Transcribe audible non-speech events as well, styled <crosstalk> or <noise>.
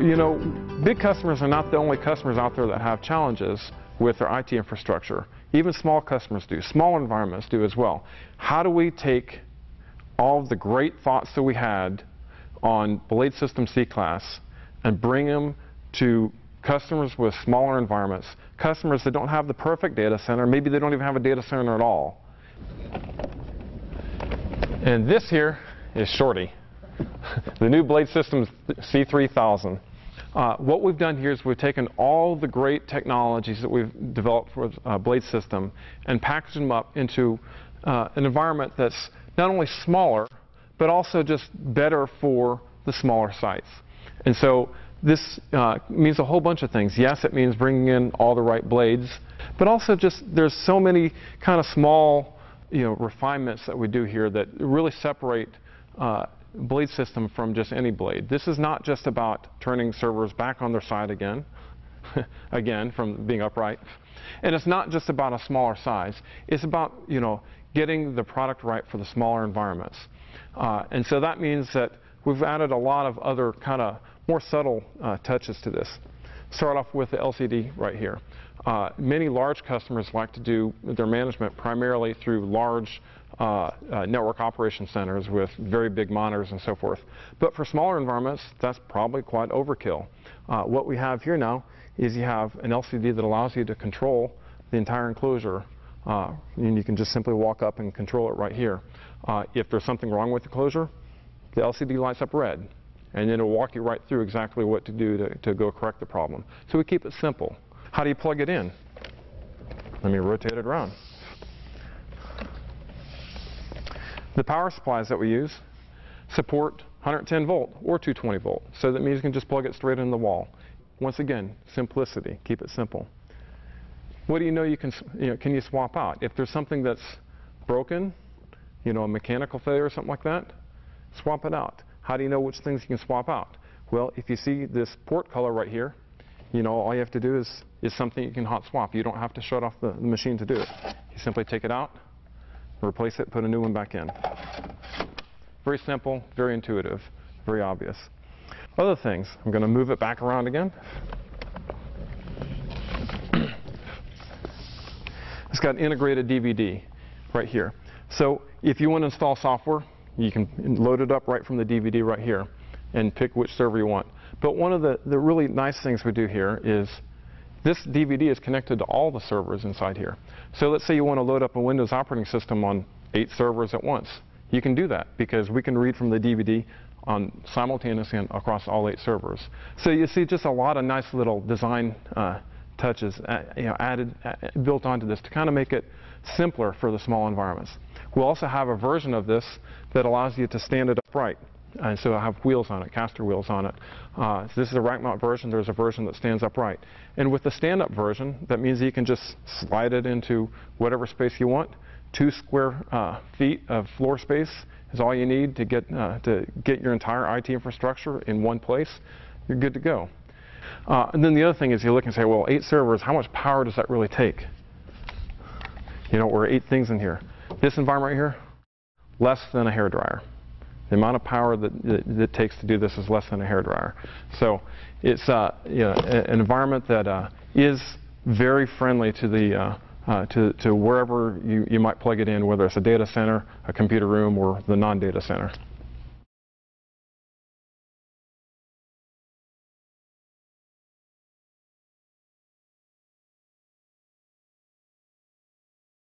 You know, big customers are not the only customers out there that have challenges with their IT infrastructure. Even small customers do. Small environments do as well. How do we take all of the great thoughts that we had on BladeSystem C-Class and bring them to customers with smaller environments, customers that don't have the perfect data center, maybe they don't even have a data center at all. And this here is Shorty, <laughs> the new BladeSystems C3000. Uh, what we've done here is we've taken all the great technologies that we've developed for uh, BladeSystem and packaged them up into uh, an environment that's not only smaller, but also just better for the smaller sites. And so this uh, means a whole bunch of things. Yes, it means bringing in all the right blades, but also just there's so many kind of small you know, refinements that we do here that really separate uh, blade system from just any blade. This is not just about turning servers back on their side again, <laughs> again, from being upright. And it's not just about a smaller size. It's about, you know, getting the product right for the smaller environments. Uh, and so that means that we've added a lot of other kind of more subtle uh, touches to this. Start off with the LCD right here. Uh, many large customers like to do their management primarily through large uh, uh, network operation centers with very big monitors and so forth. But for smaller environments, that's probably quite overkill. Uh, what we have here now is you have an LCD that allows you to control the entire enclosure uh, and you can just simply walk up and control it right here. Uh, if there's something wrong with the closure, the LCD lights up red and then it'll walk you right through exactly what to do to, to go correct the problem. So we keep it simple. How do you plug it in? Let me rotate it around. The power supplies that we use support 110 volt or 220 volt. So that means you can just plug it straight in the wall. Once again, simplicity. Keep it simple. What do you know you can, you know, can you swap out? If there's something that's broken, you know, a mechanical failure or something like that, swap it out. How do you know which things you can swap out? Well, if you see this port color right here, you know, all you have to do is, is something you can hot swap. You don't have to shut off the, the machine to do it. You simply take it out, replace it, put a new one back in. Very simple, very intuitive, very obvious. Other things, I'm going to move it back around again. it's got integrated DVD right here. So if you want to install software, you can load it up right from the DVD right here and pick which server you want. But one of the, the really nice things we do here is this DVD is connected to all the servers inside here. So let's say you want to load up a Windows operating system on eight servers at once. You can do that because we can read from the DVD on simultaneously across all eight servers. So you see just a lot of nice little design uh, touches uh, you know, added, uh, built onto this to kind of make it simpler for the small environments. We'll also have a version of this that allows you to stand it upright. And so I have wheels on it, caster wheels on it. Uh, so this is a rack mount version. There's a version that stands upright. And with the stand-up version, that means you can just slide it into whatever space you want. Two square uh, feet of floor space is all you need to get, uh, to get your entire IT infrastructure in one place. You're good to go. Uh, and then the other thing is you look and say, well, eight servers, how much power does that really take? You know, we're eight things in here. This environment right here, less than a hair dryer. The amount of power that, that, it takes to do this is less than a hair dryer. So it's uh, you know, an environment that uh, is very friendly to the uh, uh, to, to wherever you, you might plug it in, whether it's a data center, a computer room, or the non-data center.